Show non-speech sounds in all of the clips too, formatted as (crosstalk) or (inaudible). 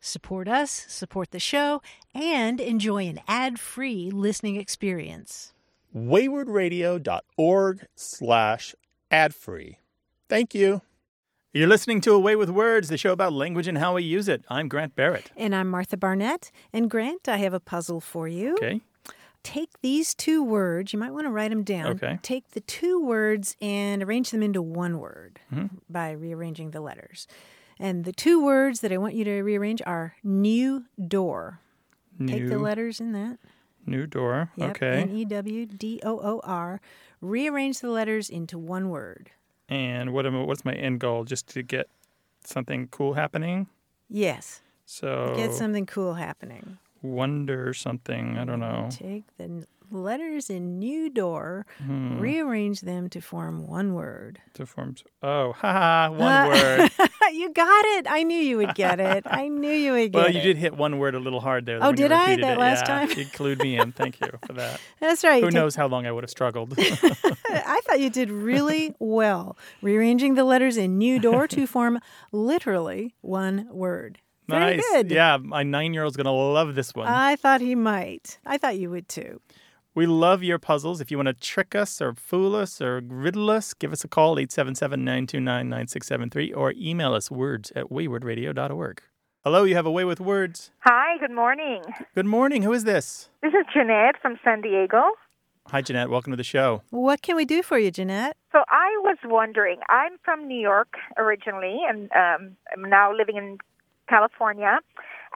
Support us, support the show, and enjoy an ad-free listening experience. waywordradio.org slash ad-free. Thank you. You're listening to A Way with Words, the show about language and how we use it. I'm Grant Barrett. And I'm Martha Barnette. And Grant, I have a puzzle for you. Okay. Take these two words, you might want to write them down. Okay. Take the two words and arrange them into one word Mm-hmm. by rearranging the letters. And the two words that I want you to rearrange are new door. Take the letters in that. new door. Yep, Okay. N E W D O O R. Rearrange the letters into one word. And what am, what's my end goal? Just to get something cool happening? Yes. So Get something cool happening. Wonder something. I don't know. Take the letters in new door, Hmm. rearrange them to form one word. To form. Oh, (laughs) haha, one word. (laughs) you got it. I knew you would get it. I knew you would get Well, it. Well, you did hit one word a little hard there. Oh, did I? That it. last yeah, time? You clued me in. Thank you for that. (laughs) That's right. Who Take- knows how long I would have struggled. I thought you did really well rearranging the letters in new door to form literally one word. Very nice. good. Yeah, my nine-year-old's gonna love this one. I thought he might. I thought you would too. We love your puzzles. If you want to trick us or fool us or riddle us, give us a call, 877-929-9673, or email us words at waywordradio.org. Hello, you have a way with words. Hi, good morning. Good morning. Who is this? This is Jeanette from San Diego. Hi, Jeanette. Welcome to the show. What can we do for you, Jeanette? So I was wondering, I'm from New York originally, and um, I'm now living in California,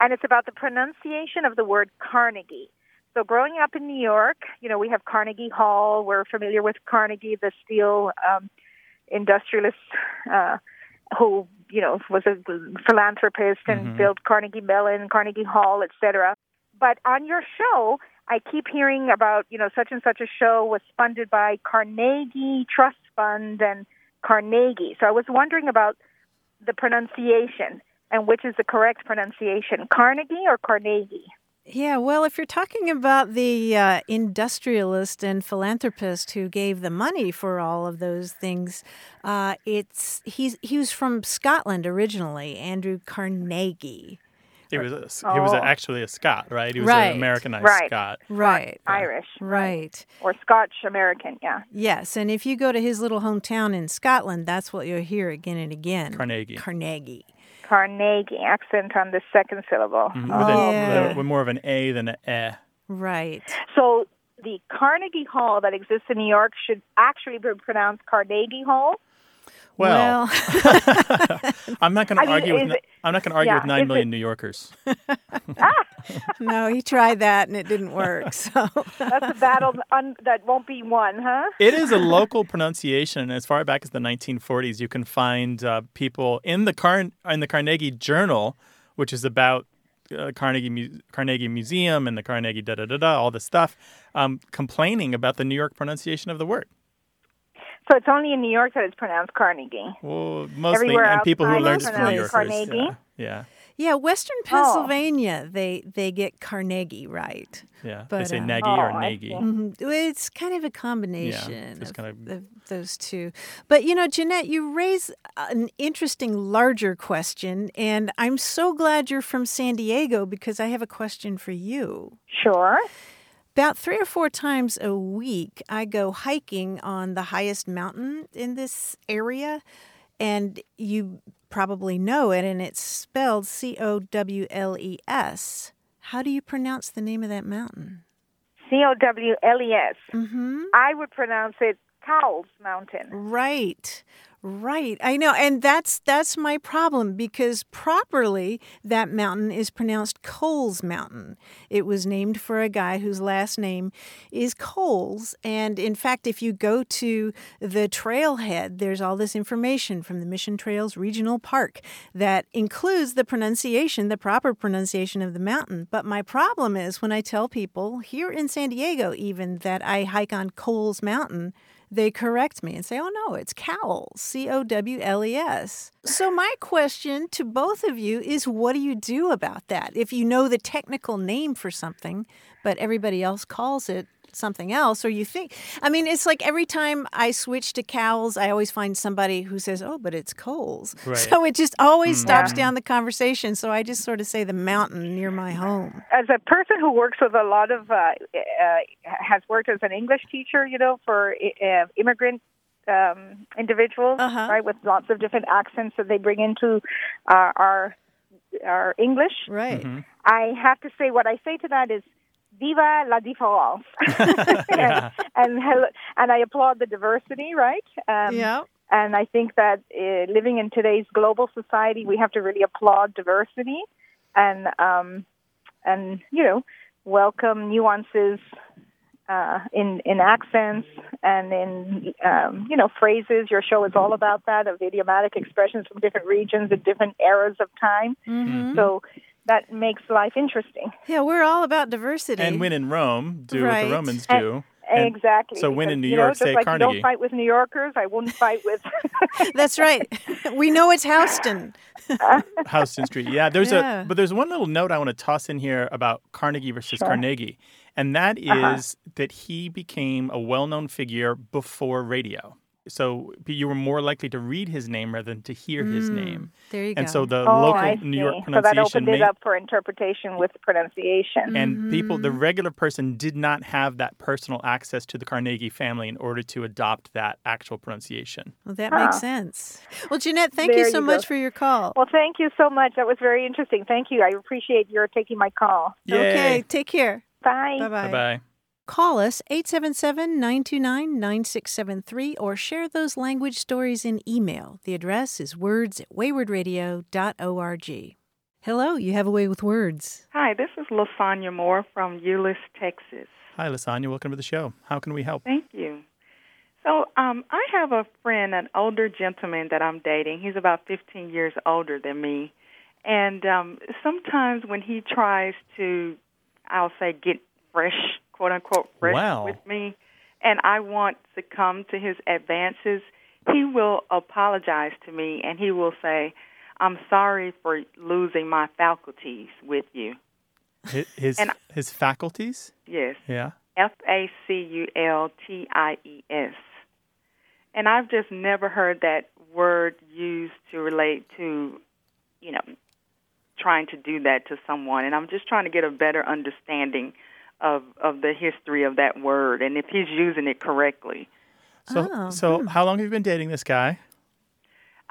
and it's about the pronunciation of the word Carnegie. So growing up in New York, you know, we have Carnegie Hall. We're familiar with Carnegie, the steel um, industrialist uh, who, you know, was a philanthropist and Mhm. built Carnegie Mellon, Carnegie Hall, etc. But on your show, I keep hearing about, you know, such and such a show was funded by Carnegie Trust Fund and Carnegie. So I was wondering about the pronunciation and which is the correct pronunciation, Carnegie or Carnegie? Yeah, well, if you're talking about the uh, industrialist and philanthropist who gave the money for all of those things, uh, it's he's he was from Scotland originally, Andrew Carnegie. He was a, he was a, Oh. actually a Scot, right? He was Right. an Americanized Right. Scot. Right. Irish Right. or Scotch American, yeah. Yes, and if you go to his little hometown in Scotland, that's what you'll hear again and again. Carnegie. Carnegie. Carnegie accent on the second syllable. Mhm. Oh, With, a- Yeah. with, with more of an A than an E. Right. So the Carnegie Hall that exists in New York should actually be pronounced Carnegie Hall. Well, (laughs) I'm not going I to mean, argue with is it- I'm not going to argue yeah, with nine is million it- New Yorkers. no, he tried that and it didn't work. So That's a battle un- that won't be won, huh? It is a local pronunciation, and as far back as the 1940s, you can find uh, people in the Car- in the Carnegie Journal, which is about uh, Carnegie Mu- Carnegie Museum and the Carnegie da da da da, all this stuff, um, complaining about the New York pronunciation of the word. So it's only in New York that it's pronounced Carnegie. Well, mostly, Everywhere and people who outside learned it from New Yorkers. Carnegie? Yeah, yeah, yeah, Western Oh. Pennsylvania, they they get Carnegie right. yeah. But, they say Nagy Oh, or I Nagy. see. Mhm. It's kind of a combination it's of, kind of- of those two. But you know, Jeanette, you raise an interesting, larger question, and I'm so glad you're from San Diego because I have a question for you. Sure. About three or four times a week, I go hiking on the highest mountain in this area, and you probably know it, and it's spelled C O W L E S. How do you pronounce the name of that mountain? C O W L E S. Mm-hmm. I would pronounce it Cowles Mountain. Right. Right. I know. And that's that's my problem because properly that mountain is pronounced Coles Mountain. It was named for a guy whose last name is Coles. And in fact, if you go to the trailhead, there's all this information from the Mission Trails Regional Park that includes the pronunciation, the proper pronunciation of the mountain. But my problem is when I tell people here in San Diego even that I hike on Coles Mountain, they correct me and say, oh no, it's Cowles, C O W L E S. So, my question to both of you is what do you do about that? If you know the technical name for something, but everybody else calls it something else, or you think, I mean, it's like every time I switch to Cowles, I always find somebody who says, oh, but it's Coles. (laughs) Right. So it just always stops down the conversation. So I just sort of say the mountain near my home. As a person who works with a lot of, uh, uh, has worked as an English teacher, you know, for uh, immigrant um, individuals, Uh-huh. right, with lots of different accents that they bring into uh, our our English. Right. Mm-hmm. I have to say, what I say to that is, "Viva la différence," (laughs) Yeah. (laughs) and hel- and I applaud the diversity, right? Um, yeah. And I think that uh, living in today's global society, we have to really applaud diversity, and um, and you know, welcome nuances uh, in in accents and in um, you know phrases. Your show is all about that of idiomatic expressions from different regions and different eras of time. Mhm. So that makes life interesting. Yeah, we're all about diversity. And when in Rome, do what the Romans do. And exactly. so when in Because, New you know, York, say like Carnegie. don't fight with New Yorkers, I wouldn't fight with. (laughs) That's right. (laughs) we know it's Houston. (laughs) Houston Street. Yeah, there's Yeah. a but there's one little note I want to toss in here about Carnegie versus Sure. Carnegie, and that is Uh-huh. that he became a well-known figure before radio. So you were more likely to read his name rather than to hear his Mm, name. There you And go. so the oh, local I New York see. So that pronunciation opened it up for interpretation with pronunciation. and people the Mhm. regular person did not have that personal access to the Carnegie family in order to adopt that actual pronunciation. Well, that Huh. makes sense. Well, Jeanette, thank you so you much for your call. Well, thank you so much. That was very interesting. Thank you. I appreciate your taking my call. Okay, take care. Bye. Bye bye. Bye bye. Call us 877 929 9673 or share those language stories in email. The address is words at waywordradio.org. Hello, you have a way with words. Hi, this is Lasagna Moore from Euless, Texas. Hi, Lasagna. Welcome to the show. How can we help? Thank you. So, um, I have a friend, an older gentleman that I'm dating. He's about 15 years older than me. And um, sometimes when he tries to, I'll say, get fresh, quote unquote, fresh Wow. with me, and I want to come to his advances, he will apologize to me and he will say, I'm sorry for losing my faculties with you. His his, And- his faculties? Yes. Yeah. F A C U L T I E S. And I've just never heard that word used to relate to, you know, trying to do that to someone. And I'm just trying to get a better understanding of of the history of that word and if he's using it correctly. So Oh, so how long have you been dating this guy?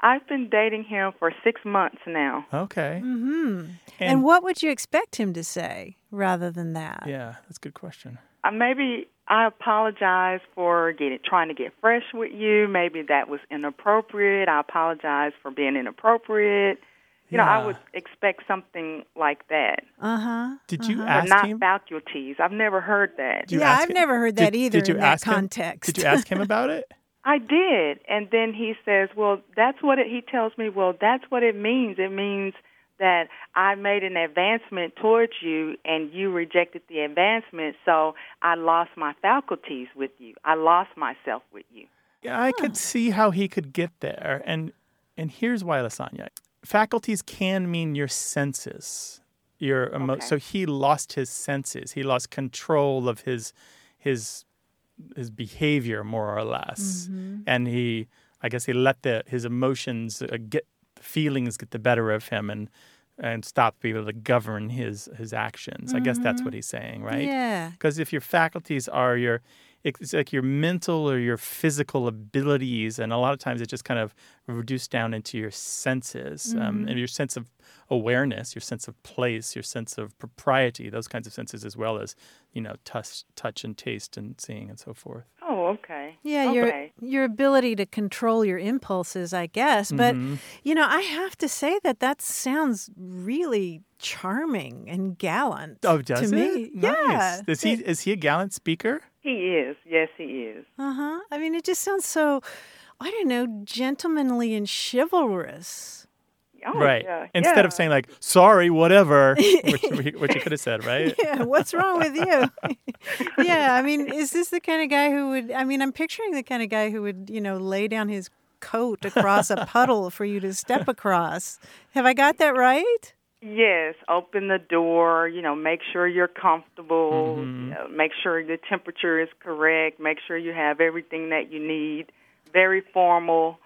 I've been dating him for six months now. Okay. hmm And, And, what would you expect him to say rather than that? yeah, that's a good question. Uh, maybe I apologize for getting trying to get fresh with you. Maybe that was inappropriate. I apologize for being inappropriate. You know, I would expect something like that. Uh huh. Did you But ask not him? faculties. I've never heard that. Did you Yeah, ask I've him- never heard that did- either did you in that ask him- context. Did you ask him about it? (laughs) I did. And then he says, "Well, that's what it he tells me, well, that's what it means. It means that I made an advancement towards you and you rejected the advancement, so I lost my faculties with you. I lost myself with you." Yeah, I could see how he could get there, and and here's why, Lasagna. Faculties can mean your senses. Your emo- Okay. so he lost his senses. He lost control of his his his behavior, more or less, and he, I guess, he let the his emotions uh, get the feelings get the better of him, and and stop being able to govern his his actions. I guess that's what he's saying, right? Yeah. Because if your faculties are your it's like your mental or your physical abilities, and a lot of times it just kind of reduced down into your senses um, and your sense of awareness, your sense of place, your sense of propriety, those kinds of senses, as well as you know touch, touch and taste and seeing and so forth. Oh, okay. Yeah, okay. your your ability to control your impulses, I guess. But Mhm. you know, I have to say that that sounds really charming and gallant. Oh, does to it? me. Nice. Yeah. Is he is he a gallant speaker? He is. Yes, he is. Uh huh. I mean, it just sounds so. I don't know, gentlemanly and chivalrous. Oh, right. Yeah. Instead yeah. of saying like "sorry, whatever," (laughs) which, which you could have said, right? (laughs) Yeah, what's wrong with you? (laughs) yeah, I mean, is this the kind of guy who would? I mean, I'm picturing the kind of guy who would, you know, lay down his coat across a puddle for you to step across. Have I got that right? Yes, open the door, you know, make sure you're comfortable, Mhm. you know, make sure the temperature is correct, make sure you have everything that you need. Very formal.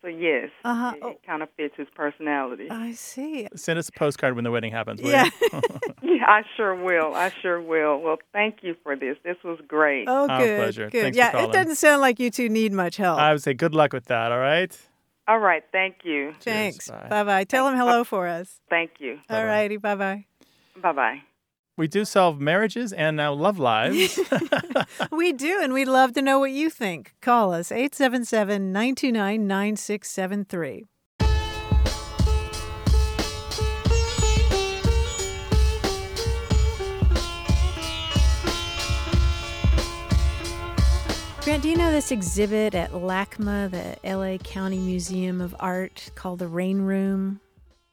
So yes, Uh-huh. it, Oh. kind of fits his personality. I see. Send us a postcard when the wedding happens. will Yeah. you? (laughs) (laughs) yeah, I sure will. I sure will. Well, thank you for this. This was great. Oh, Our good. pleasure. Good. Thanks for yeah, it doesn't sound like you two need much help. I would say good luck with that. All right. All right, thank you. Thanks. Bye. Bye bye. Tell him hello for us. Thank you. All righty. Bye bye. Bye-bye. We do solve marriages and now love lives. (laughs) (laughs) We do, and we'd love to know what you think. Call us 877 929 9673. Grant, do you know this exhibit at LACMA, the LA County Museum of Art, called the Rain Room?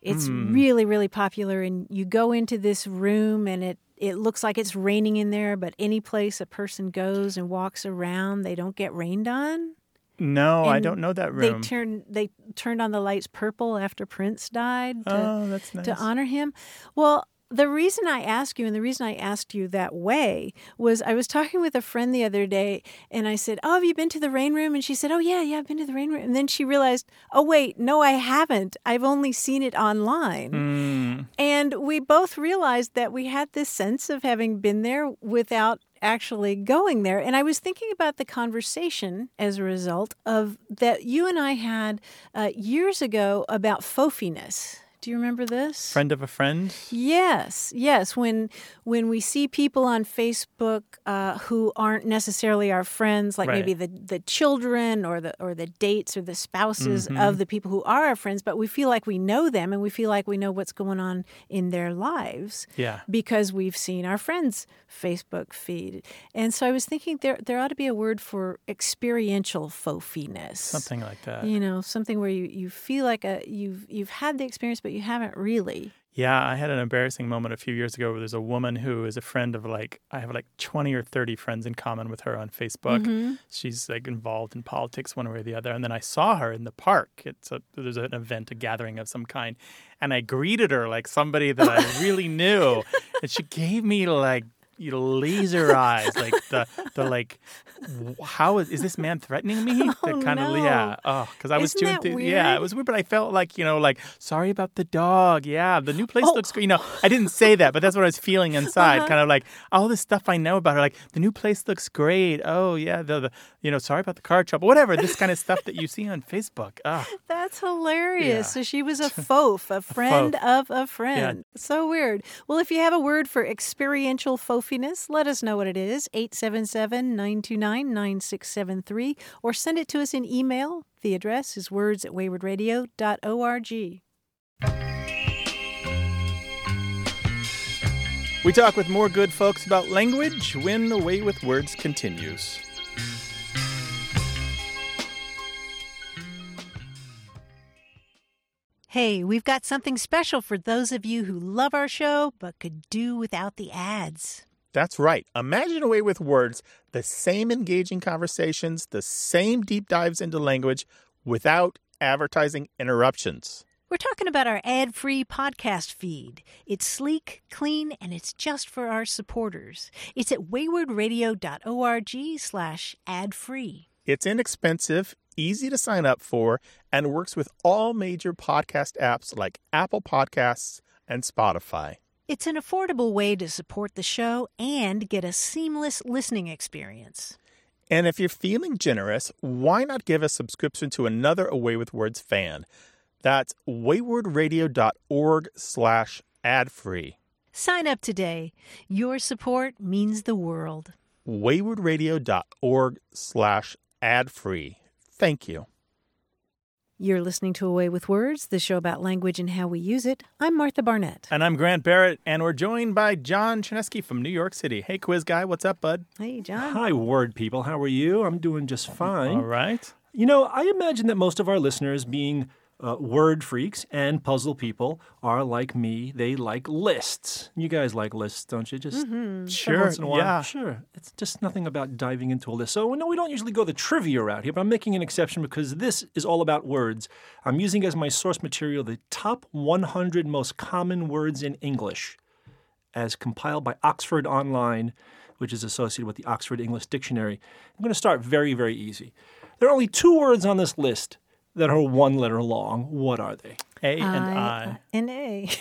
It's Hmm. really, really popular, and you go into this room, and it it looks like it's raining in there. But any place a person goes and walks around, they don't get rained on. no, I don't know that room. They turned they turned on the lights purple after Prince died. To, oh, that's nice. to honor him. Well, the reason I ask you, and the reason I asked you that way, was I was talking with a friend the other day, and I said, "Oh, have you been to the rain room?" And she said, "Oh, yeah, yeah, I've been to the rain room." And then she realized, "Oh, wait, no, I haven't. I've only seen it online." Mm, And we both realized that we had this sense of having been there without actually going there. And I was thinking about the conversation as a result of that you and I had uh, years ago about foafiness. Do you remember this? friend of a friend. Yes, yes. When when we see people on Facebook uh, who aren't necessarily our friends, like maybe the, the children or the or the dates or the spouses Mm-hmm. of the people who are our friends, but we feel like we know them and we feel like we know what's going on in their lives Yeah. because we've seen our friends' Facebook feed. And so I was thinking there there ought to be a word for experiential foafiness. Something like that. You know, something where you, you feel like a you've you've had the experience but you haven't really. Yeah, I had an embarrassing moment a few years ago where there's a woman who is a friend of like I have like 20 or 30 friends in common with her on Facebook. Mm-hmm. She's like involved in politics one way or the other. And then I saw her in the park. It's a there's an event, a gathering of some kind, and I greeted her like somebody that I really knew, (laughs) and she gave me like you know laser eyes, like the the like how is is this man threatening me? (laughs) The Oh, kind of yeah, oh, because I was Isn't too enthu- yeah, it was weird, but I felt like you know like sorry about the dog. Yeah, the new place Oh. looks great. You know, I didn't say that, but that's what I was feeling inside. Uh-huh. Kind of like all this stuff I know about her. Like the new place looks great. Oh yeah, the, the you know sorry about the car trouble. Whatever this kind of stuff that you see on Facebook. Ah, (laughs) That's hilarious. Yeah. So she was a (laughs) foaf, a friend of a friend. So weird. Well, if you have a word for experiential foafiness, let us know what it is. 877 929 9673 or send it to us in email. The address is words at waywordradio.org. we talk with more good folks about language when the way with words continues. Hey, we've got something special for those of you who love our show but could do without the ads. That's right. Imagine a way with words, the same engaging conversations, the same deep dives into language without advertising interruptions. We're talking about our ad free podcast feed. It's sleek, clean, and it's just for our supporters. It's at waywordradio.org slash ad free. It's inexpensive, easy to sign up for, and works with all major podcast apps like Apple Podcasts and Spotify. It's an affordable way to support the show and get a seamless listening experience. And if you're feeling generous, why not give a subscription to another A Way with Words fan? That's waywordradio.org slash ad-free. Sign up today. Your support means the world. waywordradio.org slash ad-free. Thank you. You're listening to A Way with Words, the show about language and how we use it. I'm Martha Barnette. And I'm Grant Barrett, and we're joined by John Chaneski from New York City. Hey, quiz guy, what's up, bud? Hey, John. Hi, word people. How are you? I'm doing just fine. All right. You know, I imagine that most of our listeners, being uh, word freaks and puzzle people, are like me. They like lists. You guys like lists, don't you? Just every Sure. once in a while. Yeah. Sure. It's just nothing about diving into a list. So, no, we don't usually go the trivia route here, but I'm making an exception because this is all about words. I'm using as my source material the top 100 most common words in English as compiled by Oxford Online, which is associated with the Oxford English Dictionary. I'm going to start very, very easy. There are only two words on this list that are one letter long. What are they? A and I. N A. (laughs)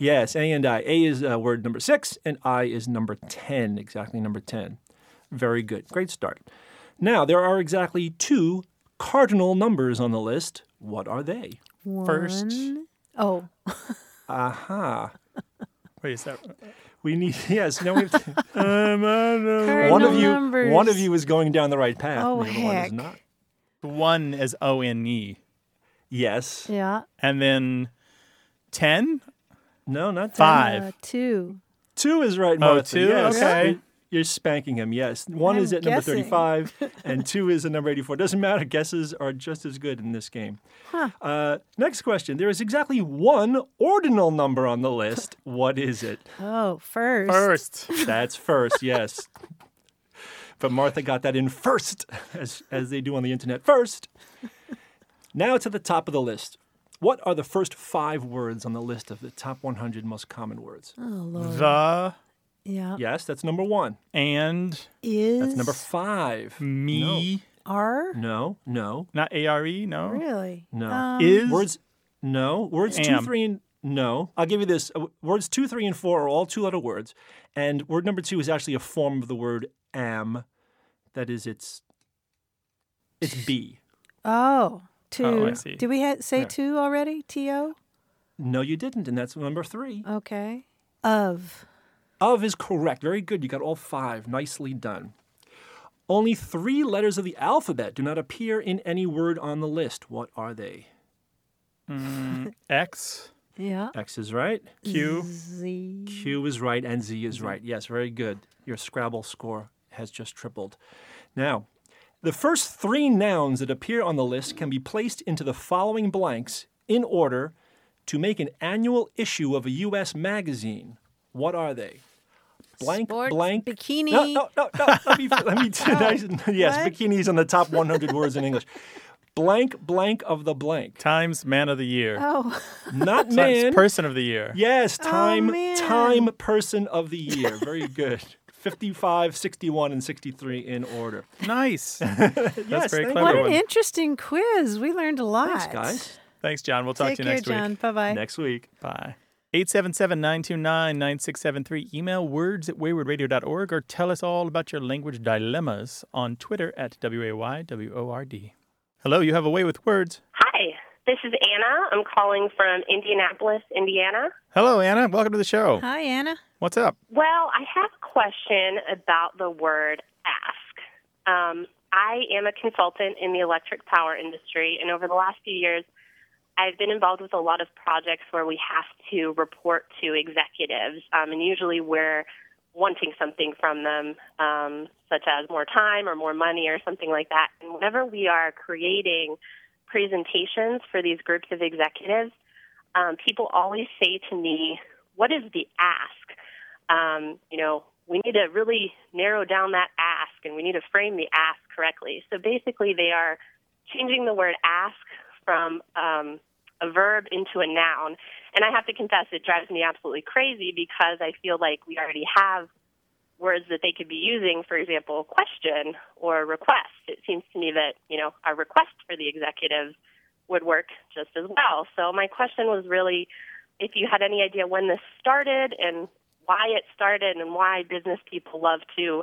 Yes, A and I. A is uh, word number six, and I is number 10, exactly number 10. Very good. Great start. Now, there are exactly two cardinal numbers on the list. What are they? First. Oh, (laughs) Aha. Wait, is that? We need, yes, now we have to. (laughs) cardinal one of you numbers. one of you is going down the right path. Oh, the other one is heck. not. One is O N E. Yes. Yeah. And then 10? No, not 10. Five. Uh, two. Two is right, Oh, Martha. two? Yes. Okay. You're, you're spanking him, yes. One I'm is at number guessing. 35, (laughs) and two is at number 84. Doesn't matter. Guesses are just as good in this game. Uh, next question. There is exactly one ordinal number on the list. What is it? Oh, first. First. That's first, yes. (laughs) But Martha got that in first, as, as they do on the internet first. Now to the top of the list. What are the first five words on the list of the top 100 most common words? Oh, Lord. The Yeah. Yes, that's number one. and Is That's number five. me. Are. No, no, Not A R E, no. Really? no. Um, Is Words, no. Words two, three, and no. I'll give you this. Uh, Words two, three, and four are all two-letter words, and word number two is actually a form of the word am. That is, it's it's B. Oh, two. Oh, I see. Did we ha- say Yeah. two already? T O? No, you didn't, and that's number three. Okay. Of. Of is correct. Very good. You got all five. Nicely done. Only three letters of the alphabet do not appear in any word on the list. What are they? Mm, (laughs) X, Yeah. X is right. Q, Z. Q is right and Z is right. Yes, very good. Your Scrabble score has just tripled. Now, the first three nouns that appear on the list can be placed into the following blanks in order to make an annual issue of a U.S. magazine. What are they? Blank, Sports, blank. bikini. No, no, no, no. Let me, let me (laughs) oh, (laughs) yes, What? bikinis on the top 100 words in English. Blank, blank of the blank. times man of the year. Oh, (laughs) Not Times person of the year. Yes, oh, time man. time person of the year. Very good. 55, 61, and 63 in order. Nice. (laughs) yes, very clever. what you. an interesting quiz. We learned a lot. Thanks, guys. Thanks, John. We'll talk Take to you care, next John. week. Bye bye. Next week. Bye. 877-929-9673. Email words at waywordradio.org or tell us all about your language dilemmas on Twitter at W-A-Y-W-O-R-D. Hello, you have a way with words. Hi, this is Anna. I'm calling from Indianapolis, Indiana. Hello, Anna. Welcome to the show. Hi, Anna. What's up? Well, I have a question about the word ask. Um, I am a consultant in the electric power industry, and over the last few years, I've been involved with a lot of projects where we have to report to executives, um, and usually we're wanting something from them, um, such as more time or more money or something like that. And whenever we are creating presentations for these groups of executives, um, people always say to me, What is the ask? Um, you know, we need to really narrow down that ask and we need to frame the ask correctly. So basically, they are changing the word ask from um, a verb into a noun. And I have to confess, it drives me absolutely crazy because I feel like we already have words that they could be using, for example, question or request. It seems to me that, you know, a request for the executive would work just as well. So my question was really if you had any idea when this started and why it started and why business people love to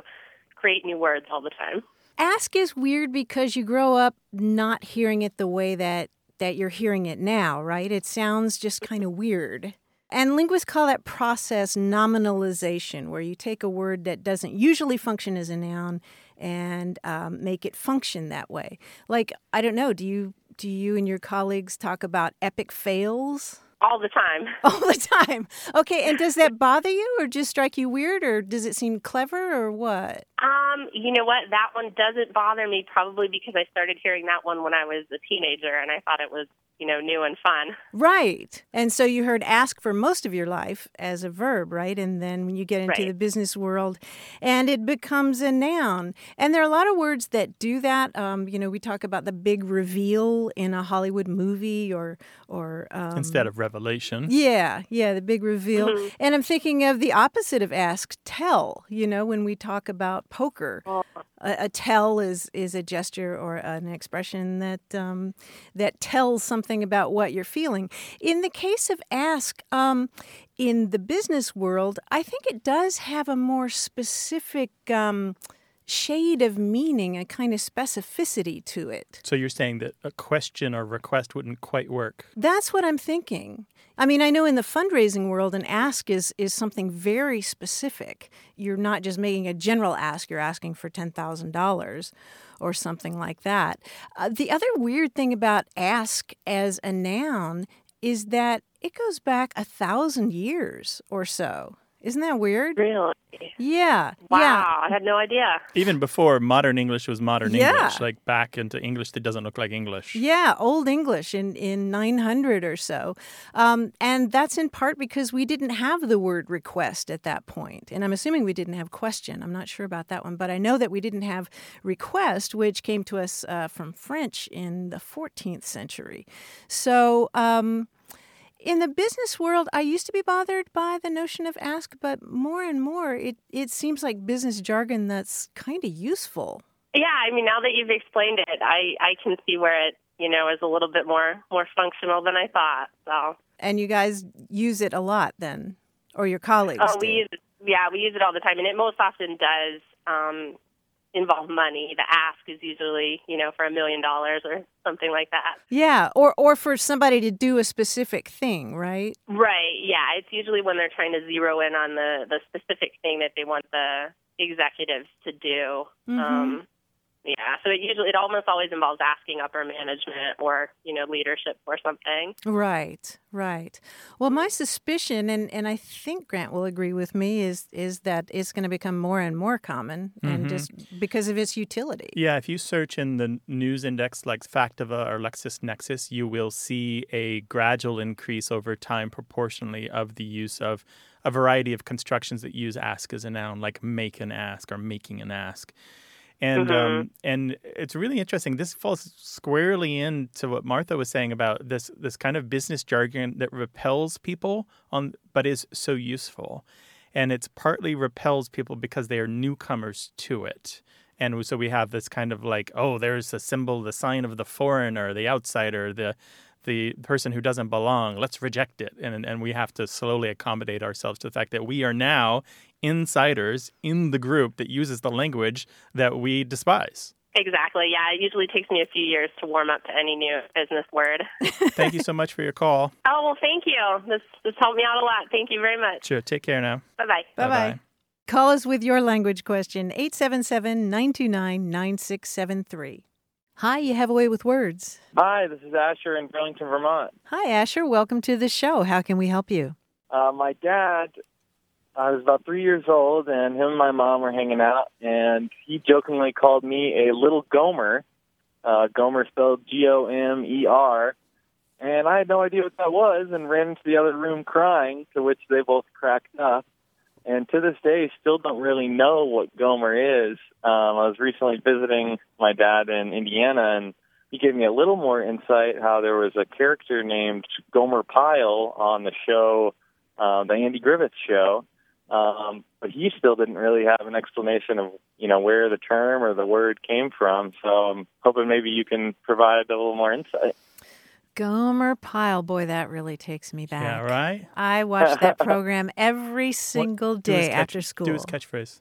create new words all the time. ask is weird because you grow up not hearing it the way that that you're hearing it now, right? It sounds just kind of weird. And linguists call that process nominalization, where you take a word that doesn't usually function as a noun and um, make it function that way. Like, I don't know, do you do you and your colleagues talk about epic fails? All the time. (laughs) All the time. Okay, and does that bother you or just strike you weird or does it seem clever or what? Um, you know what? That one doesn't bother me probably because I started hearing that one when I was a teenager and I thought it was you know, new and fun. Right. And so you heard ask for most of your life as a verb, right? And then when you get into right. the business world and it becomes a noun. And there are a lot of words that do that. Um, you know, we talk about the big reveal in a Hollywood movie or, or um, instead of revelation. Yeah, yeah, the big reveal. Mm-hmm. And I'm thinking of the opposite of ask, tell, you know, when we talk about poker. Oh. A, a, tell is is a gesture or an expression that um, that tells something about what you're feeling. In the case of ask, um, in the business world, I think it does have a more specific. Um, shade of meaning, a kind of specificity to it. So you're saying that a question or request wouldn't quite work? That's what I'm thinking. I mean, I know in the fundraising world, an ask is is something very specific. You're not just making a general ask; you're asking for ten thousand dollars or something like that. Uh, the other weird thing about ask as a noun is that it goes back a thousand years or so. Isn't that weird? Really? Yeah. Wow, yeah. I had no idea. Even before modern English was modern Yeah. English, like back into English that doesn't look like English. Yeah, Old English in, in 900 or so. Um, and that's in part because we didn't have the word request at that point. And I'm assuming we didn't have question. I'm not sure about that one, but I know that we didn't have request, which came to us uh, from French in the 14th century. So, um, in the business world, I used to be bothered by the notion of ask, but more and more, it, it seems like business jargon that's kind of useful. Yeah, I mean, now that you've explained it, I I can see where it you know is a little bit more more functional than I thought. So. And you guys use it a lot then, or your colleagues? Oh, we do. use it. Yeah, we use it all the time, and it most often does um, involve money. The ask is usually, you know, for a million dollars or something like that. Yeah, or or for somebody to do a specific thing, right? Right. Yeah, it's usually when they're trying to zero in on the the specific thing that they want the executives to do. Mhm. Um, yeah, so it usually it almost always involves asking upper management or you know leadership for something. Right, right. Well, my suspicion, and, and I think Grant will agree with me, is is that it's going to become more and more common, and Mhm. just because of its utility. Yeah, if you search in the news index like Factiva or LexisNexis, you will see a gradual increase over time proportionally of the use of a variety of constructions that use ask as a noun, like make an ask or making an ask. And um, and it's really interesting. This falls squarely into what Martha was saying about this this kind of business jargon that repels people on, but is so useful, and it's partly repels people because they are newcomers to it. And so we have this kind of like, oh, there's a symbol, the sign of the foreigner, the outsider, the the person who doesn't belong. Let's reject it, and and we have to slowly accommodate ourselves to the fact that we are now insiders in the group that uses the language that we despise. Exactly. Yeah, it usually takes me a few years to warm up to any new business word. (laughs) (laughs) Thank you so much for your call. oh well, thank you. This this helped me out a lot. Thank you very much. Sure. Take care now. Bye bye. Bye bye. Call us with your language question 877 929 9673. Hi, you have a way with words. Hi, this is Asher in Burlington, Vermont. Hi, Asher. Welcome to the show. How can we help you? Uh, my dad, I was about three years old, and him and my mom were hanging out, and he jokingly called me a little Gomer. Uh, Gomer spelled G O M E R. And I had no idea what that was and ran into the other room crying, to which they both cracked up. And to this day, still don't really know what Gomer is. Um, I was recently visiting my dad in Indiana, and he gave me a little more insight how there was a character named Gomer Pyle on the show, uh, the Andy Griffith show. Um, but he still didn't really have an explanation of, you know, where the term or the word came from. So I'm hoping maybe you can provide a little more insight. Gomer Pyle. Boy, that really takes me back. Yeah, right? I watched that (laughs) program every single Do his day catch- after school. Do his catchphrase.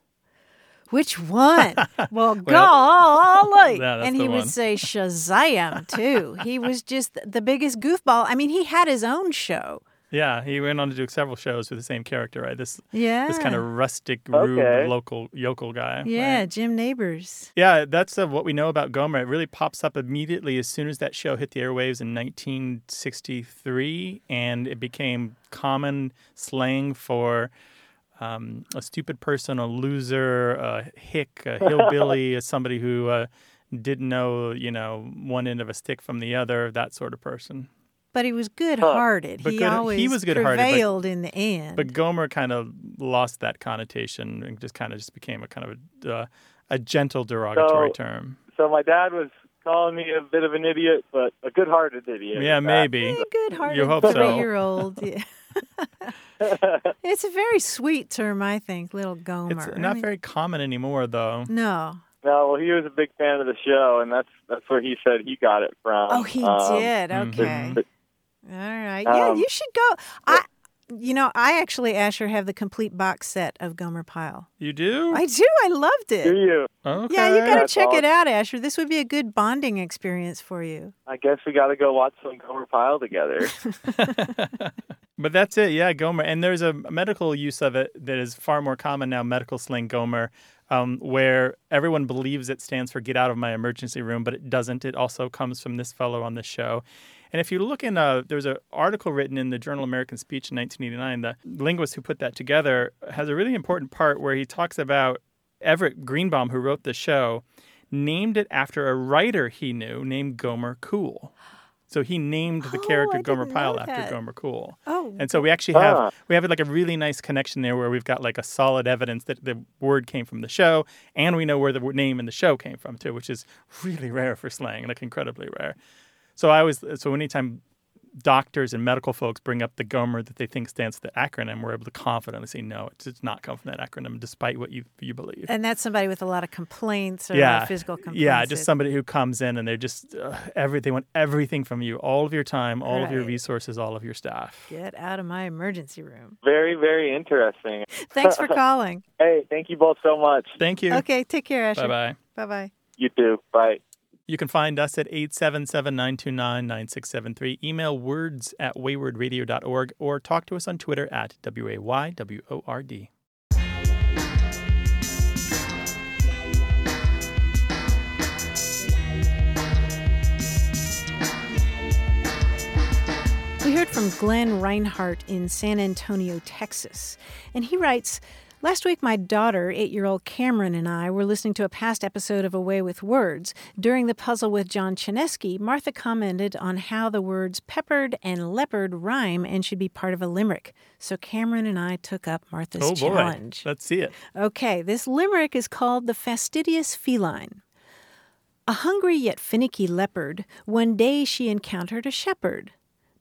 Which one? (laughs) Well, golly. (laughs) Yeah, and he the would say Shazam, too. he was just the biggest goofball. I mean, he had his own show. Yeah, he went on to do several shows with the same character, right? This Yeah. this kind of rustic, rude, Okay. local yokel guy. Yeah, right? Jim Nabors. Yeah, that's uh, what we know about Gomer. It really pops up immediately as soon as that show hit the airwaves in 1963, and it became common slang for um, a stupid person, a loser, a hick, a (laughs) hillbilly, somebody who uh, didn't know, you know, one end of a stick from the other, that sort of person. But he was good-hearted. But he good- he always was good-hearted, but- prevailed in the end. But Gomer kind of lost that connotation and just kind of just became a kind of a, uh, a gentle derogatory So- term. So my dad was calling me a bit of an idiot, but a good-hearted idiot. Yeah, maybe. Yeah, good-hearted You hope so. three-year-old. Yeah. (laughs) (laughs) it's a very sweet term, I think, little Gomer. It's I not mean, very common anymore, though. No. No, well, he was a big fan of the show, and that's that's where he said he got it from. Oh, he Um, did. mhm. Okay. but- All right. Yeah, Um, you should go. I, you know, I actually, Asher, have the complete box set of Gomer Pyle. You do? I do. I loved it. Do you? okay. Yeah, you got to That's check it out, Asher. This would be a good bonding experience for you. I guess we got to go watch some Gomer Pyle together. (laughs) (laughs) but that's it, yeah, Gomer. And there's a medical use of it that is far more common now, medical slang Gomer, um, where everyone believes it stands for get out of my emergency room, but it doesn't. It also comes from this fellow on this show. And if you look in, uh, there's an article written in the Journal American Speech in 1989. The linguist who put that together has a really important part where he talks about Everett Greenbaum, who wrote the show, named it after a writer he knew named Gomer Cool. So he named the Oh, character Gomer Pyle after. Gomer Cool. Oh, And so we actually have Ah. we have like a really nice connection there where we've got like a solid evidence that the word came from the show, and we know where the name in the show came from too, which is really rare for slang, like incredibly rare. So I always so anytime doctors and medical folks bring up the Gomer that they think stands for the acronym, we're able to confidently say no, it does not come from that acronym, despite what you you believe. and that's somebody with a lot of complaints or yeah, physical complaints. yeah, just that- somebody who comes in and they're just uh, everything, want everything from you, all of your time, all of your resources, all of your staff. Get out of my emergency room. very, very interesting. (laughs) Thanks for (laughs) calling. Hey, thank you both so much. Thank you. Okay, take care, Asher. Bye bye. Bye bye. You too. Bye. You can find us at 877-929-9673. Email words at waywordradio.org or talk to us on Twitter at W-A-Y-W-O-R-D. We heard from Glenn Reinhart in San Antonio, Texas. And he writes Last week, my daughter, eight year old Cameron, and I were listening to a past episode of A Way with Words. During the puzzle with John Chaneski, Martha commented on how the words peppered and leopard rhyme and should be part of a limerick. So Cameron and I took up Martha's Oh boy. challenge. Let's see it. Okay, this limerick is called The Fastidious Feline. A hungry yet finicky leopard, one day she encountered a shepherd.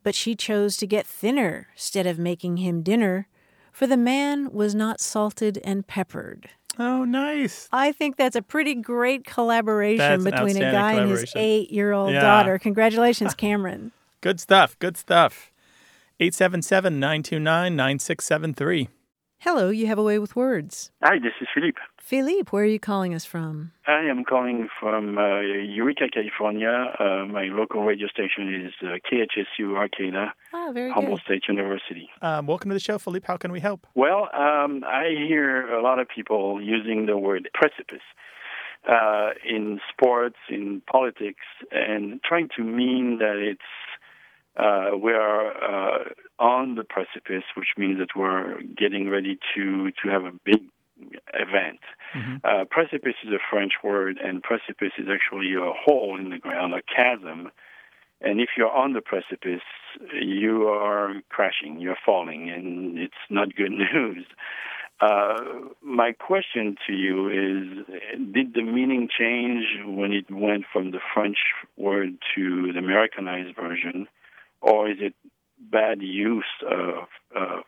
But she chose to get thinner stead of making him dinner, for the man was not salted and peppered. Oh, nice. I think that's a pretty great collaboration That's between a guy and his eight year old Yeah. daughter. Congratulations, Cameron. (laughs) Good stuff. Good stuff. 877-929-9673. Hello, you have a way with words. Hi, this is Philippe. Philippe, where are you calling us from? I am calling from uh, Eureka, California. Uh, my local radio station is uh, KHSU Arcata, Oh, very Humboldt good. State University. Um, welcome to the show, Philippe. How can we help? Well, um, I hear a lot of people using the word precipice uh, in sports, in politics, and trying to mean that it's uh, we are uh, on the precipice, which means that we're getting ready to to have a big event. Mhm. Uh, precipice is a French word, and precipice is actually a hole in the ground, a chasm. And if you're on the precipice, you are crashing, you're falling, and it's not good (laughs) news. Uh, my question to you is Did the meaning change when it went from the French word to the Americanized version, or is it bad use of, of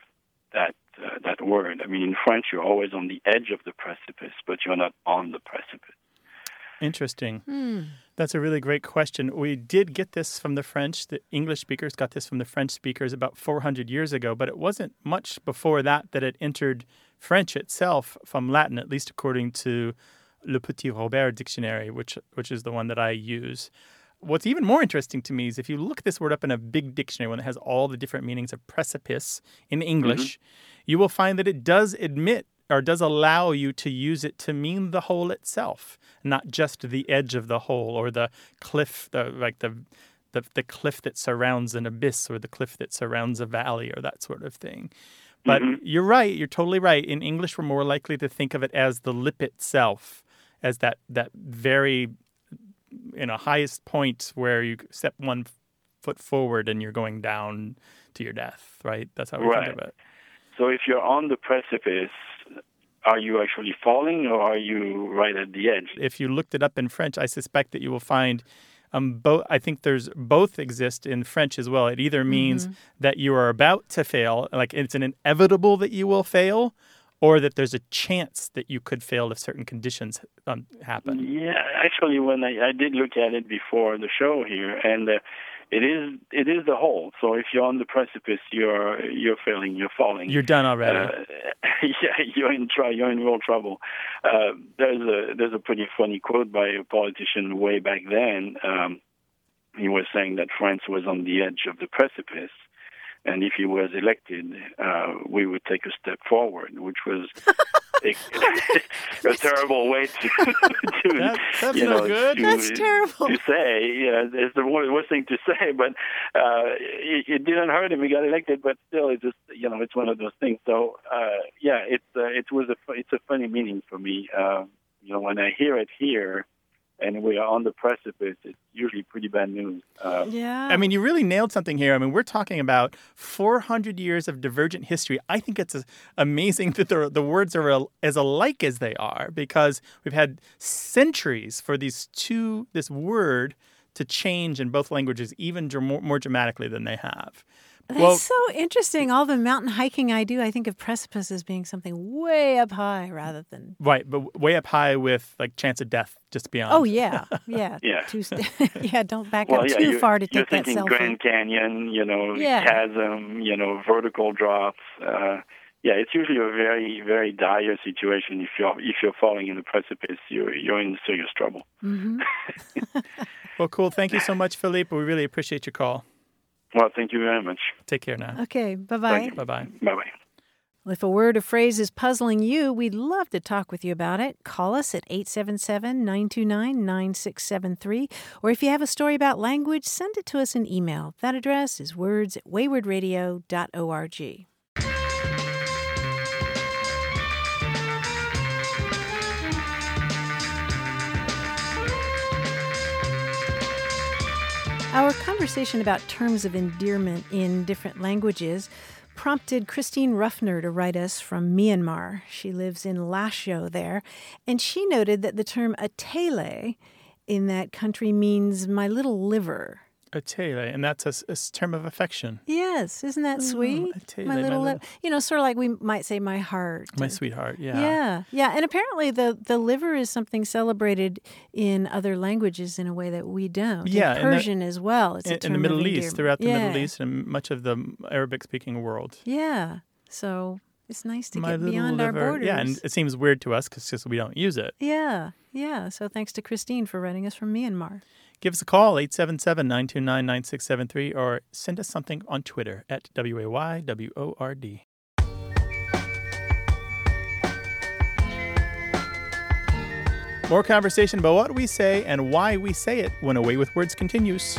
that, uh, that word? I mean, in French, you're always on the edge of the precipice, but you're not on the precipice. Interesting. Hmm. That's a really great question. We did get this from the French. The English speakers got this from the French speakers about 400 years ago, but it wasn't much before that that it entered French itself from Latin, at least according to Le Petit Robert dictionary, which which is the one that I use. What's even more interesting to me is if you look this word up in a big dictionary, one that has all the different meanings of precipice in English, mm-hmm. you will find that it does admit or does allow you to use it to mean the hole itself, not just the edge of the hole or the cliff, the, like the, the the cliff that surrounds an abyss or the cliff that surrounds a valley or that sort of thing. But mm-hmm. you're right. You're totally right. In English, we're more likely to think of it as the lip itself, as that that very, you know, highest point where you step one foot forward and you're going down to your death. Right. That's how we Right. think of it. So if you're on the precipice, are you actually falling or are you right at the edge? If you looked it up in French, I suspect that you will find um, both. I think there's both exist in French as well. It either means that you are about to fail, like it's an inevitable that you will fail, or that there's a chance that you could fail if certain conditions um, happen. Yeah, actually, when I, I did look at it before the show here, and uh, it is it is the hole. So if you're on the precipice, you're you're failing, you're falling. You're done already. Uh, (laughs) yeah, you're in tr- you're in real trouble. Uh, there's a there's a pretty funny quote by a politician way back then. Um, he was saying that France was on the edge of the precipice, and if he was elected, uh, we would take a step forward, which was (laughs) a, a terrible way to (laughs) to That- that's you no know good. to, That's terrible. to say. You know, it's the worst thing to say, but uh, it, it didn't hurt him. He got elected, but still, it's just you know, it's one of those things. So uh, yeah, it's uh, it was a it's a funny meaning for me. Uh, you know, when I hear it here, and we are on the precipice, it's usually pretty bad news. Uh, Yeah. I mean, you really nailed something here. I mean, we're talking about 400 years of divergent history. I think it's amazing (laughs) that the, the words are al- as alike as they are because we've had centuries for these two, this word to change in both languages even dr- more, more dramatically than they have. That's well- so interesting. All the mountain hiking I do, I think of precipice as being something way up high rather than. Right, but way up high with like chance of death just beyond. Oh yeah, yeah, (laughs) Yeah. Too, (laughs) yeah, don't back well, up yeah, too you're, far to you're thinking. Grand Canyon, you know, Yeah. chasm, you know, vertical drops. Uh, yeah, it's usually a very, very dire situation. If you're if you're falling in the precipice, you're you're in serious trouble. hmm (laughs) Well, cool. Thank you so much, Philippe. We really appreciate your call. Well, thank you very much. Take care now. Okay, bye bye. Thank you. Bye bye. Bye bye. If a word or phrase is puzzling you, we'd love to talk with you about it. Call us at 877 929 9673. Or if you have a story about language, send it to us in email. That address is words at waywordradio.org. Our conversation about terms of endearment in different languages prompted Christine Ruffner to write us from Myanmar. She lives in Lashio there, and she noted that the term atele in that country means my little liver. Atele, and that's a term of affection. Yes, isn't that mm, sweet? atele, my my little, little- You know, sort of like we might say my heart. My sweetheart. Yeah. yeah, yeah, and apparently the the liver is something celebrated in other languages in a way that we don't. Yeah, in the- Persian as well. It's a In, in the Middle East, throughout the Middle East and much of the Arabic speaking world. Yeah, so it's nice to My get little beyond our borders. Yeah, and it seems weird to us because we don't use it. yeah, yeah. So thanks to Christine for writing us from Myanmar. Give us a call, 877 929 9673, or send us something on Twitter at WAYWORD. More conversation about what we say and why we say it when A Way with Words continues.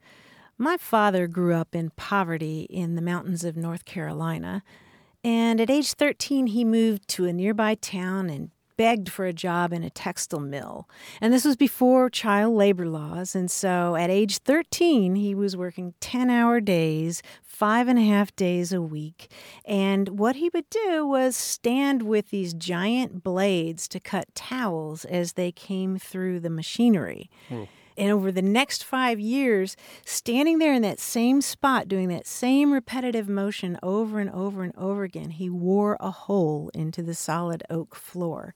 My father grew up in poverty in the mountains of North Carolina, And at age 13, he moved to a nearby town and begged for a job in a textile mill. And this was before child labor laws. And so at age 13, he was working 10 hour days, five and a half days a week. And what he would do was stand with these giant blades to cut towels as they came through the machinery. Hmm. And over the next five years, standing there in that same spot, doing that same repetitive motion over and over and over again, he wore a hole into the solid oak floor.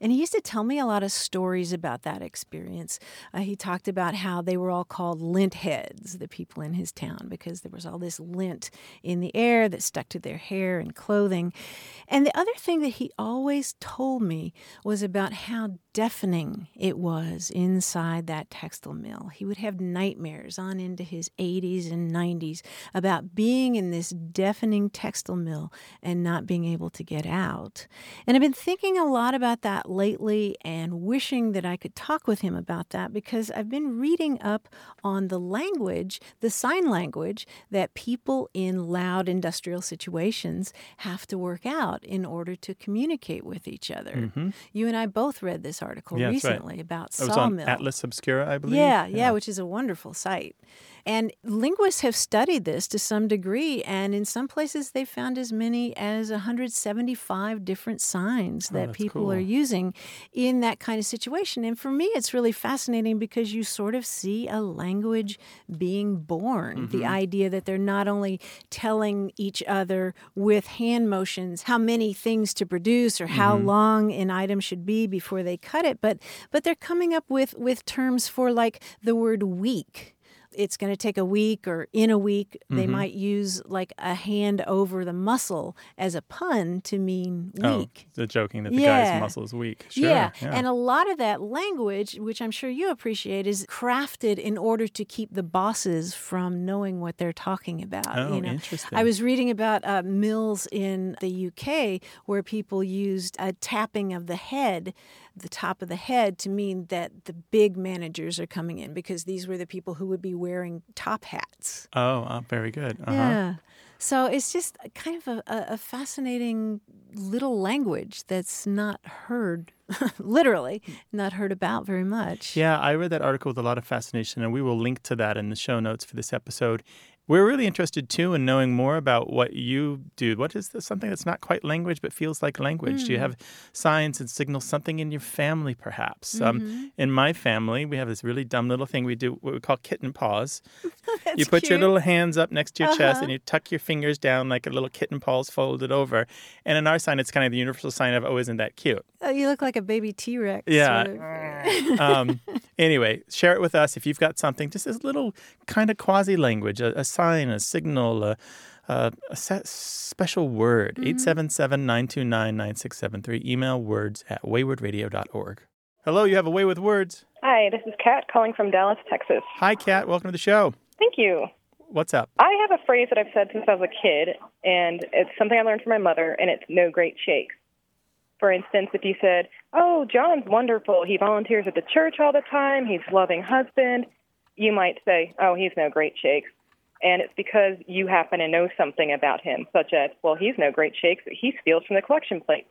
And he used to tell me a lot of stories about that experience. Uh, he talked about how they were all called lint heads, the people in his town, because there was all this lint in the air that stuck to their hair and clothing. And the other thing that he always told me was about how deafening it was inside that textile mill. He would have nightmares on into his 80s and 90s about being in this deafening textile mill and not being able to get out. And I've been thinking a lot about that lately and wishing that I could talk with him about that because I've been reading up on the language, the sign language that people in loud industrial situations have to work out in order to communicate with each other. You and I both read this article Mm-hmm. Yeah, that's right. recently about It was on sawmill. Atlas Obscura, I believe. Yeah, yeah, which is a wonderful site. And linguists have studied this to some degree, and in some places they found as many as 175 different signs that Oh, that's people cool. are using in that kind of situation. And for me, it's really fascinating because you sort of see a language being born. The Mm-hmm. idea that they're not only telling each other with hand motions how many things to produce or how Mm-hmm. long an item should be before they cut it, but but they're coming up with with terms for like the word week. It's going to take a week or in a week. They Mm-hmm. might use like a hand over the muscle as a pun to mean Oh, week. the joking that the Yeah. guy's muscle is weak. Sure. Yeah. And a lot of that language, which I'm sure you appreciate, is crafted in order to keep the bosses from knowing what they're talking about. Oh, you know? interesting. I was reading about uh, mills in the UK where people used a tapping of the head, the top of the head, to mean that the big managers are coming in because these were the people who would be wearing top hats. oh, uh, very good. Uh-huh. Yeah. So it's just kind of a, a, a fascinating little language that's not heard, (laughs) literally, not heard about very much. Yeah, I read that article with a lot of fascination, and we will link to that in the show notes for this episode. We're really interested too in knowing more about what you do. What is this, something that's not quite language but feels like language? Hmm. Do you have signs and signals, something in your family perhaps? Um, Mm-hmm. in my family, we have this really dumb little thing we do, what we call kitten paws. (laughs) You put your little hands up next to your chest Uh-huh. and you tuck your fingers down like a little kitten paws folded over. And in our sign, it's kind of the universal sign of, oh, isn't that cute? Oh, you look like a baby T Rex. Yeah. (laughs) um, anyway, share it with us if you've got something, just this little kind of quasi language, a, a sign, a signal, a, a, a set special word. Mm-hmm. 877 929 9673. Email words at waywordradio.org. Hello, you have a way with words. Hi, this is Kat calling from Dallas, Texas. Hi, Kat. Welcome to the show. Thank you. What's up? I have a phrase that I've said since I was a kid, and it's something I learned from my mother, and it's no great shakes. For instance, if you said, Oh, John's wonderful. He volunteers at the church all the time. He's a loving husband. You might say, Oh, he's no great shakes. And it's because you happen to know something about him, such as, Well, he's no great shakes. But he steals from the collection plate.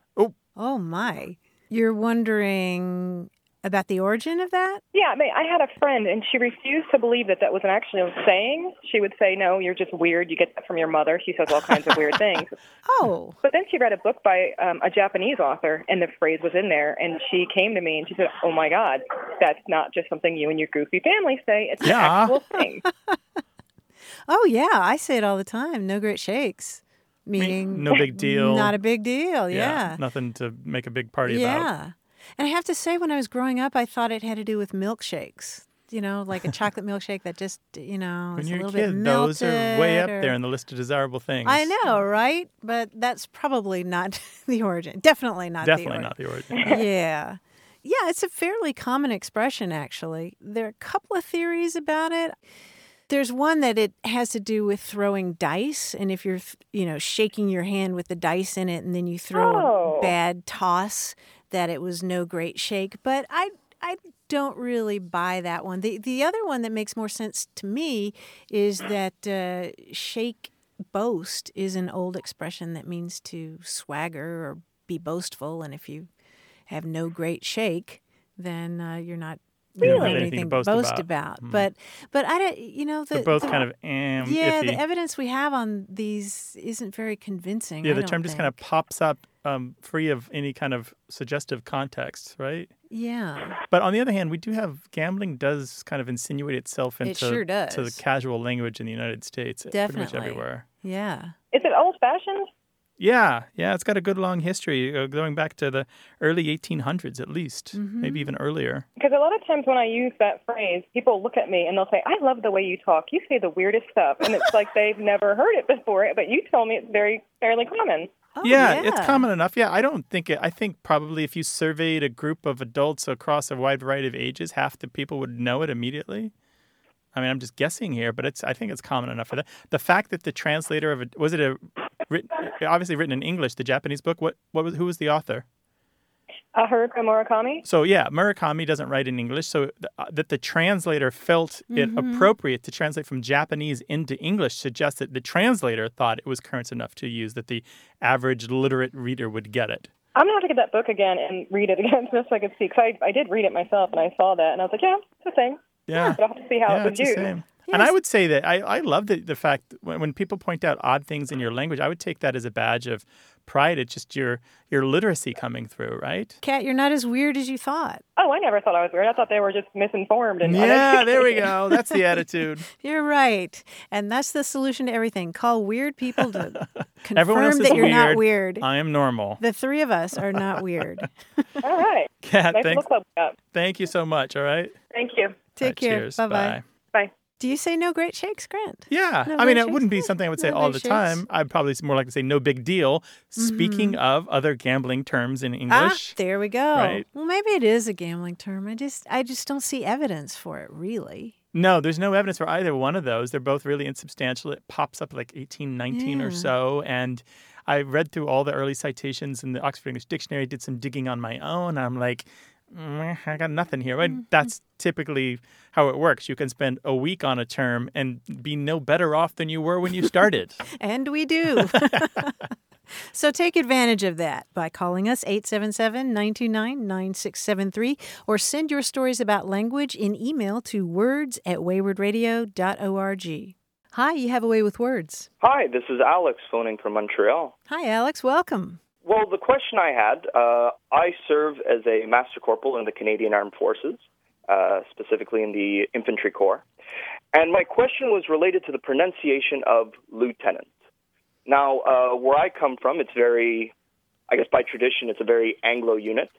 Oh, my. You're wondering about the origin of that? Yeah, I mean, I had a friend, and she refused to believe that that was an actual saying. She would say, "No, you're just weird. You get that from your mother." She says all kinds of weird things. (laughs) Oh, But then she read a book by um, a Japanese author, and the phrase was in there. And she came to me and she said, "Oh my God, that's not just something you and your goofy family say. It's an Yeah. actual thing." (laughs) oh yeah. I say it all the time. No great shakes. Meaning no big deal. Not a big deal. Yeah. Nothing to make a big party yeah. about. Yeah. And I have to say, when I was growing up, I thought it had to do with milkshakes. You know, like a chocolate milkshake that just, you know, When you're a a little bit kid, those are way up or- there in the list of desirable things. I know, right? But that's probably not (laughs) the origin. Definitely not. Definitely the not the origin. yeah. Yeah, it's a fairly common expression, actually. There are a couple of theories about it. There's one that it has to do with throwing dice, and if you're, you know, shaking your hand with the dice in it, and then you throw Oh. a bad toss, that it was no great shake. But I, I don't really buy that one. The the other one that makes more sense to me is that uh, shake boast is an old expression that means to swagger or be boastful. And if you have no great shake, then uh, you're not you don't Really? have Anything anything to to boast boast about. about. Hmm. But but I don't. You know, the, They're both the- kind of um, yeah. iffy. The evidence we have on these isn't very convincing. yeah, I the don't term just kind of pops up um, free of any kind of suggestive context, right? yeah. But on the other hand, we do have gambling does kind of insinuate itself It into sure to the casual language in the United States, uh, pretty much Definitely. everywhere. Yeah. Is it old fashioned? Yeah, yeah, it's got a good long history uh, going back to the early 1800s at least, Mm-hmm. maybe even earlier. Because a lot of times when I use that phrase, people look at me and they'll say, I love the way you talk. You say the weirdest stuff. And it's like they've (laughs) never heard it before, but you tell me it's very fairly common. Oh, yeah, it's common enough. Yeah, I don't think it. I think probably if you surveyed a group of adults across a wide variety of ages, half the people would know it immediately. I mean, I'm just guessing here, but it's. I think it's common enough for that. The fact that the translator of it was it a written, obviously written in English, the Japanese book. What what was who was the author? Uh, Haruki Murakami? So yeah, Murakami doesn't write in English, so th- uh, that the translator felt it Mhm. appropriate to translate from Japanese into English suggests that the translator thought it was current enough to use that the average literate reader would get it. I'm going to have to get that book again and read it again (laughs) just so I could see. Because I, I did read it myself and I saw that and I was like, yeah, it's the same. Yeah. (laughs) But I'll have to see how yeah, it was it's the used. Same. And I would say that I, I love the, the fact when, when people point out odd things in your language, I would take that as a badge of pride. It's just your your literacy coming through, right? Kat, you're not as weird as you thought. Oh, I never thought I was weird. I thought they were just misinformed and Yeah, there we go. (laughs) That's the attitude. (laughs) You're right. And that's the solution to everything. Call weird people to (laughs) confirm Everyone else is that you're weird. not weird. I am normal. The three of us are not weird. All right. Kat, nice thanks. club. Thank you so much. All right. Thank you. Take right, care. cheers. Bye bye. Bye. Do you say no great shakes, Grant? Yeah, No I mean, it wouldn't be something I would say No all the shakes? time. I'd probably more like to say no big deal. Speaking of other gambling terms in English, Ah, there we go. right? Well, maybe it is a gambling term. I just, I just don't see evidence for it, really. no, there's no evidence for either one of those. They're both really insubstantial. It pops up like 1819 or so, and I read through all the early citations in the Oxford English Dictionary. Did some digging on my own. I'm like, "Mm, I got nothing here. Mm-hmm. But that's typically how it works. You can spend a week on a term and be no better off than you were when you started. (laughs) And we do. (laughs) so take advantage of that by calling us 877 929 9673 or send your stories about language in email to words at waywordradio.org. Hi, you have a way with words. Hi, this is Alex phoning from Montreal. Hi, Alex. Welcome. Well, the question I had uh, I serve as a Master Corporal in the Canadian Armed Forces, uh, specifically in the Infantry Corps. And my question was related to the pronunciation of lieutenant. Now, uh, where I come from, it's very, I guess by tradition, it's a very Anglo unit.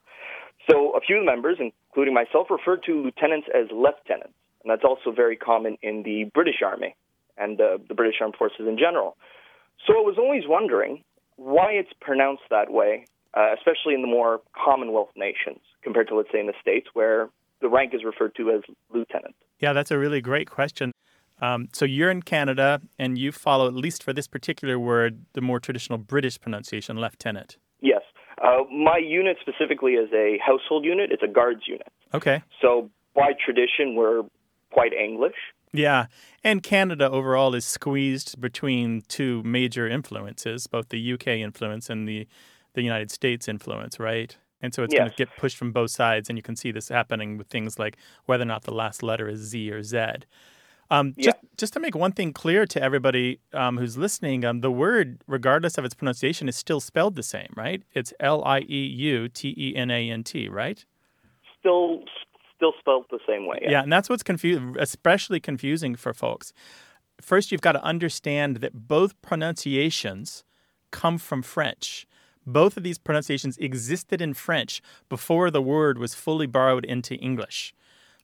So a few members, including myself, refer to lieutenants as lieutenants. And that's also very common in the British Army and uh, the British Armed Forces in general. So I was always wondering why it's pronounced that way, uh, especially in the more Commonwealth nations compared to, let's say, in the States, where the rank is referred to as lieutenant. Yeah, that's a really great question. Um, so you're in Canada and you follow, at least for this particular word, the more traditional British pronunciation, lieutenant. Yes. Uh, my unit specifically is a household unit, it's a guards unit. Okay. So by tradition, we're quite English. Yeah. And Canada overall is squeezed between two major influences, both the UK influence and the, the United States influence, right? And so it's going to get pushed from both sides. And you can see this happening with things like whether or not the last letter is Z or Z. Um, just, just to make one thing clear to everybody um, who's listening, um, the word, regardless of its pronunciation, is still spelled the same, right? It's L I E U T E N A N T, right? Still, still spelled the same way. Yeah, and that's what's confusing, especially confusing for folks. First, you've got to understand that both pronunciations come from French. Both of these pronunciations existed in French before the word was fully borrowed into English.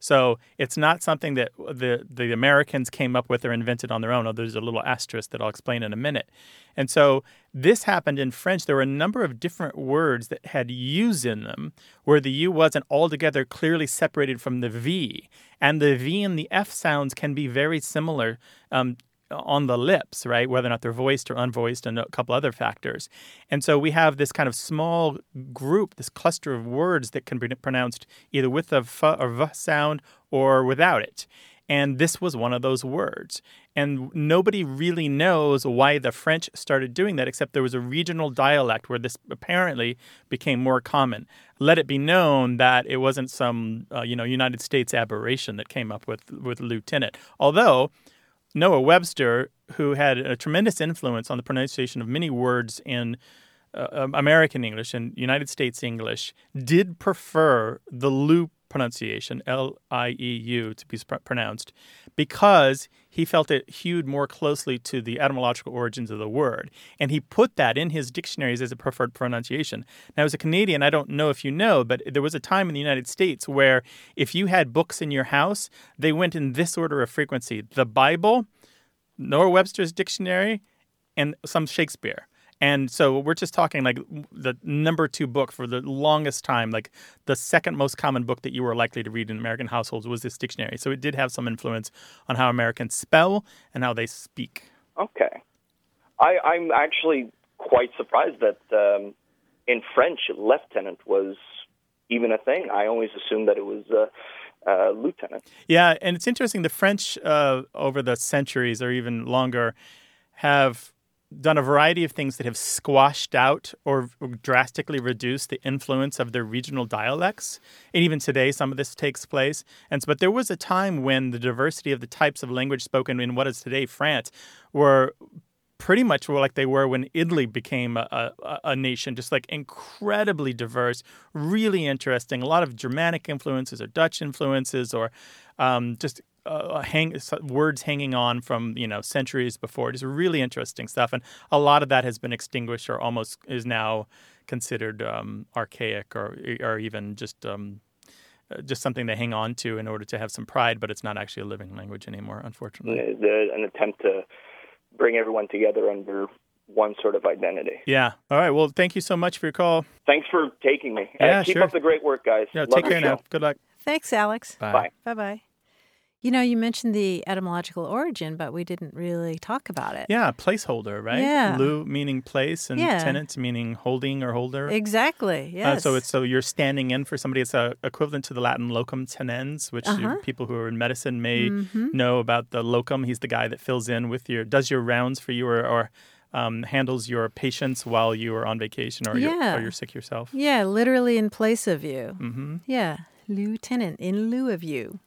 So it's not something that the the Americans came up with or invented on their own. Oh, there's a little asterisk that I'll explain in a minute. And so this happened in French. There were a number of different words that had U's in them, where the U wasn't altogether clearly separated from the V. And the V and the F sounds can be very similar um, on the lips, right? Whether or not they're voiced or unvoiced, and a couple other factors. And so we have this kind of small group, this cluster of words that can be pronounced either with a f or v sound or without it. And this was one of those words. And nobody really knows why the French started doing that, except there was a regional dialect where this apparently became more common. Let it be known that it wasn't some, uh, you know, United States aberration that came up with, with lieutenant. Although Noah Webster, who had a tremendous influence on the pronunciation of many words in uh, um, American English and United States English, did prefer the Lou pronunciation, L I E U, to be pronounced, because he felt it hewed more closely to the etymological origins of the word. And he put that in his dictionaries as a preferred pronunciation. Now, as a Canadian, I don't know if you know, but there was a time in the United States where if you had books in your house, they went in this order of frequency the Bible, Noah Webster's dictionary, and some Shakespeare. And so we're just talking like the number two book for the longest time, like the second most common book that you were likely to read in American households was this dictionary. So it did have some influence on how Americans spell and how they speak. Okay. I, I'm actually quite surprised that um, in French, lieutenant was even a thing. I always assumed that it was. Uh, uh, lieutenant. Yeah, and it's interesting. The French, uh, over the centuries or even longer, have done a variety of things that have squashed out or drastically reduced the influence of their regional dialects. And even today, some of this takes place. And but there was a time when the diversity of the types of language spoken in what is today France were pretty much like they were when Italy became a, a, a, nation, just like incredibly diverse, really interesting. A lot of Germanic influences or Dutch influences or um, just uh, hang, words hanging on from you know centuries before. Just really interesting stuff, and a lot of that has been extinguished or almost is now considered um, archaic or or even just um, uh, just something they hang on to in order to have some pride, but it's not actually a living language anymore, unfortunately. The, an attempt to bring everyone together under one sort of identity. Yeah. All right. Well, thank you so much for your call. Thanks for taking me. Yeah, uh, keep sure. up the great work, guys. Yeah, Love take care show. now. Good luck. Thanks, Alex. Bye. Bye bye. You know, you mentioned the etymological origin, but we didn't really talk about it. Yeah, placeholder, right? Yeah. Lou meaning place and Yeah. tenant meaning holding or holder. Exactly. Yes. Uh, so it's so you're standing in for somebody. It's uh, equivalent to the Latin locum tenens, which Uh-huh. people who are in medicine may Mhm. know about. The locum, he's the guy that fills in with your, does your rounds for you, or, or um, handles your patients while you are on vacation or, you're, or you're sick yourself. Yeah, literally in place of you. Mm-hmm. Yeah, lieutenant, in lieu of you.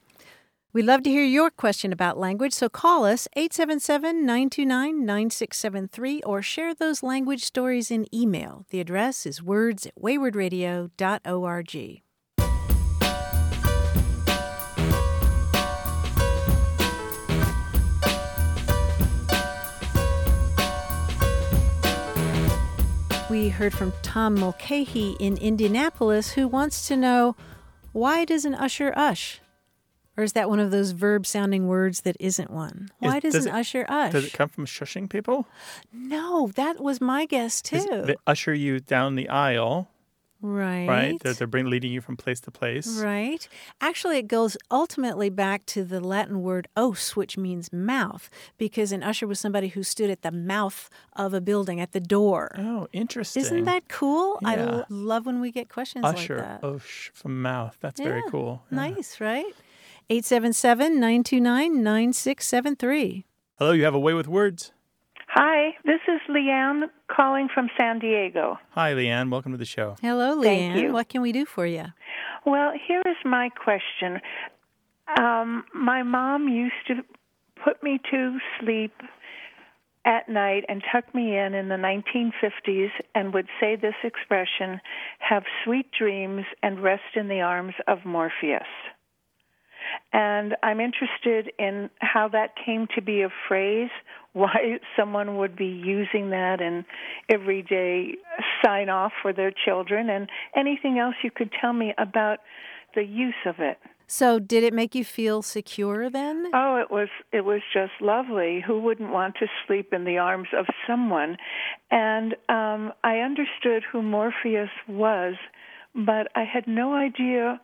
We'd love to hear your question about language, so call us 877 929 9673 or share those language stories in email. The address is words at waywordradio.org. We heard from Tom Mulcahy in Indianapolis who wants to know why does an usher ush? Or is that one of those verb sounding words that isn't one? Why Is- does, does it- usher ush? Does it come from shushing people? no, that was my guess too. They usher you down the aisle, right. right? They're, they're bring, leading you from place to place. Right. Actually, it goes ultimately back to the Latin word os, which means mouth, because an usher was somebody who stood at the mouth of a building, at the door. Oh, interesting. Isn't that cool? I Yeah. l- love when we get questions usher? like that. Osh from mouth. That's very cool. Yeah. Nice, right? 877 929 9673. Hello, you have a way with words. Hi, this is Leanne calling from San Diego. Hi, Leanne. Welcome to the show. Hello, Thank Leanne. you. What can we do for you? Well, here is my question. Um, my mom used to put me to sleep at night and tuck me in in the 1950s and would say this expression have sweet dreams and rest in the arms of Morpheus. And I'm interested in how that came to be a phrase, (laughs) why someone would be using that in everyday sign off for their children, and anything else you could tell me about the use of it. So, did it make you feel secure then? Oh, it was it was just lovely. Who wouldn't want to sleep in the arms of someone? And um, I understood who Morpheus was, but I had no idea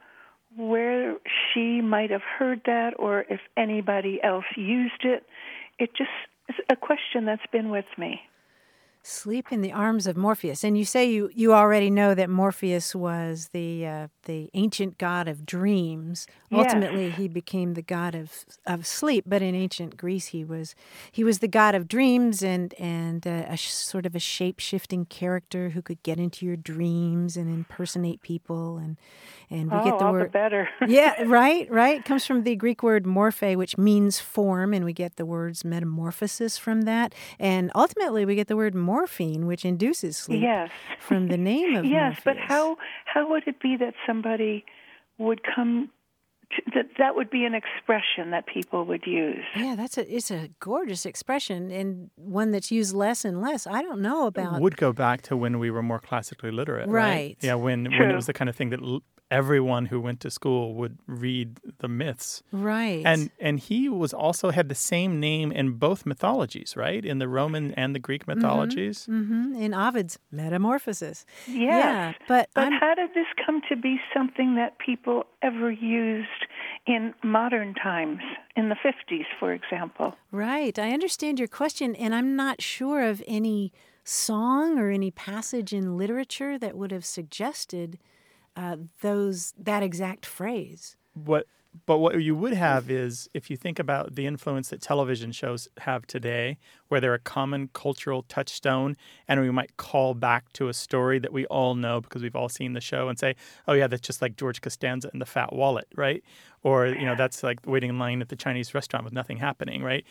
where she might have heard that or if anybody else used it. It just is a question that's been with me. Sleep in the arms of Morpheus, and you say you, you already know that Morpheus was the uh, the ancient god of dreams. Yes. Ultimately, he became the god of of sleep. But in ancient Greece, he was he was the god of dreams and and uh, a sh- sort of a shape shifting character who could get into your dreams and impersonate people. And and we oh, get the word the better. (laughs) yeah, right, right. It comes from the Greek word morphe, which means form, and we get the words metamorphosis from that. And ultimately, we get the word morphine, which induces sleep Yes. from the name of (laughs) yes, but how how would it be that somebody would come to, that that would be an expression that people would use? Yeah, that's a it's a gorgeous expression and one that's used less and less. I don't know about would go back to when we were more classically literate, right? Right. Yeah, when when it was the kind of thing that l- everyone who went to school would read the myths. right. And and he was also had the same name in both mythologies, right? In the Roman and the Greek mythologies. hmm in Ovid's Metamorphosis. Yes. Yeah, but, But I'm, how did this come to be something that people ever used in modern times, in the 50s, for example? right. I understand your question, and I'm not sure of any song or any passage in literature that would have suggested uh, those that exact phrase. What but what you would have is if you think about the influence that television shows have today, where they're a common cultural touchstone, and we might call back to a story that we all know because we've all seen the show and say, "Oh yeah, that's just like George Costanza and the Fat Wallet," right? Or you know, that's like waiting in line at the Chinese restaurant with nothing happening, right?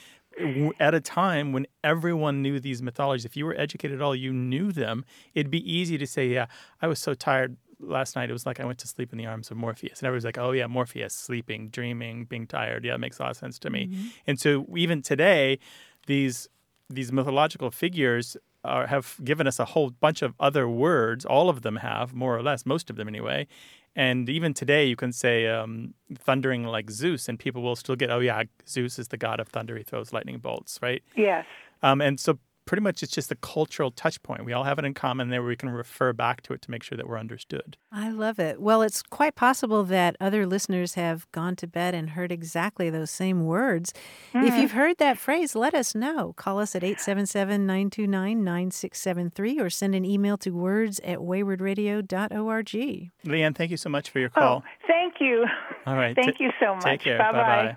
At a time when everyone knew these mythologies, if you were educated at all, you knew them. It'd be easy to say, "Yeah, I was so tired last night it was like I went to sleep in the arms of Morpheus. And everyone's like, oh, yeah, Morpheus, sleeping, dreaming, being tired. Yeah, it makes a lot of sense to me. And so even today, these these mythological figures are, have given us a whole bunch of other words. All of them have, more or less, most of them anyway. And even today, you can say um, thundering like Zeus, and people will still get, oh, yeah, Zeus is the god of thunder. He throws lightning bolts, right? Yes. Um, and so pretty much it's just a cultural touch point. We all have it in common there where we can refer back to it to make sure that we're understood. I love it. Well, it's quite possible that other listeners have gone to bed and heard exactly those same words. If hmm. you've heard that phrase, let us know. Call us at 877 929 9673 or send an email to words at waywordradio.org. Leanne, thank you so much for your oh, call. Oh, thank you. All right. Thank ta- you so much. Take care. Bye-bye. Bye-bye.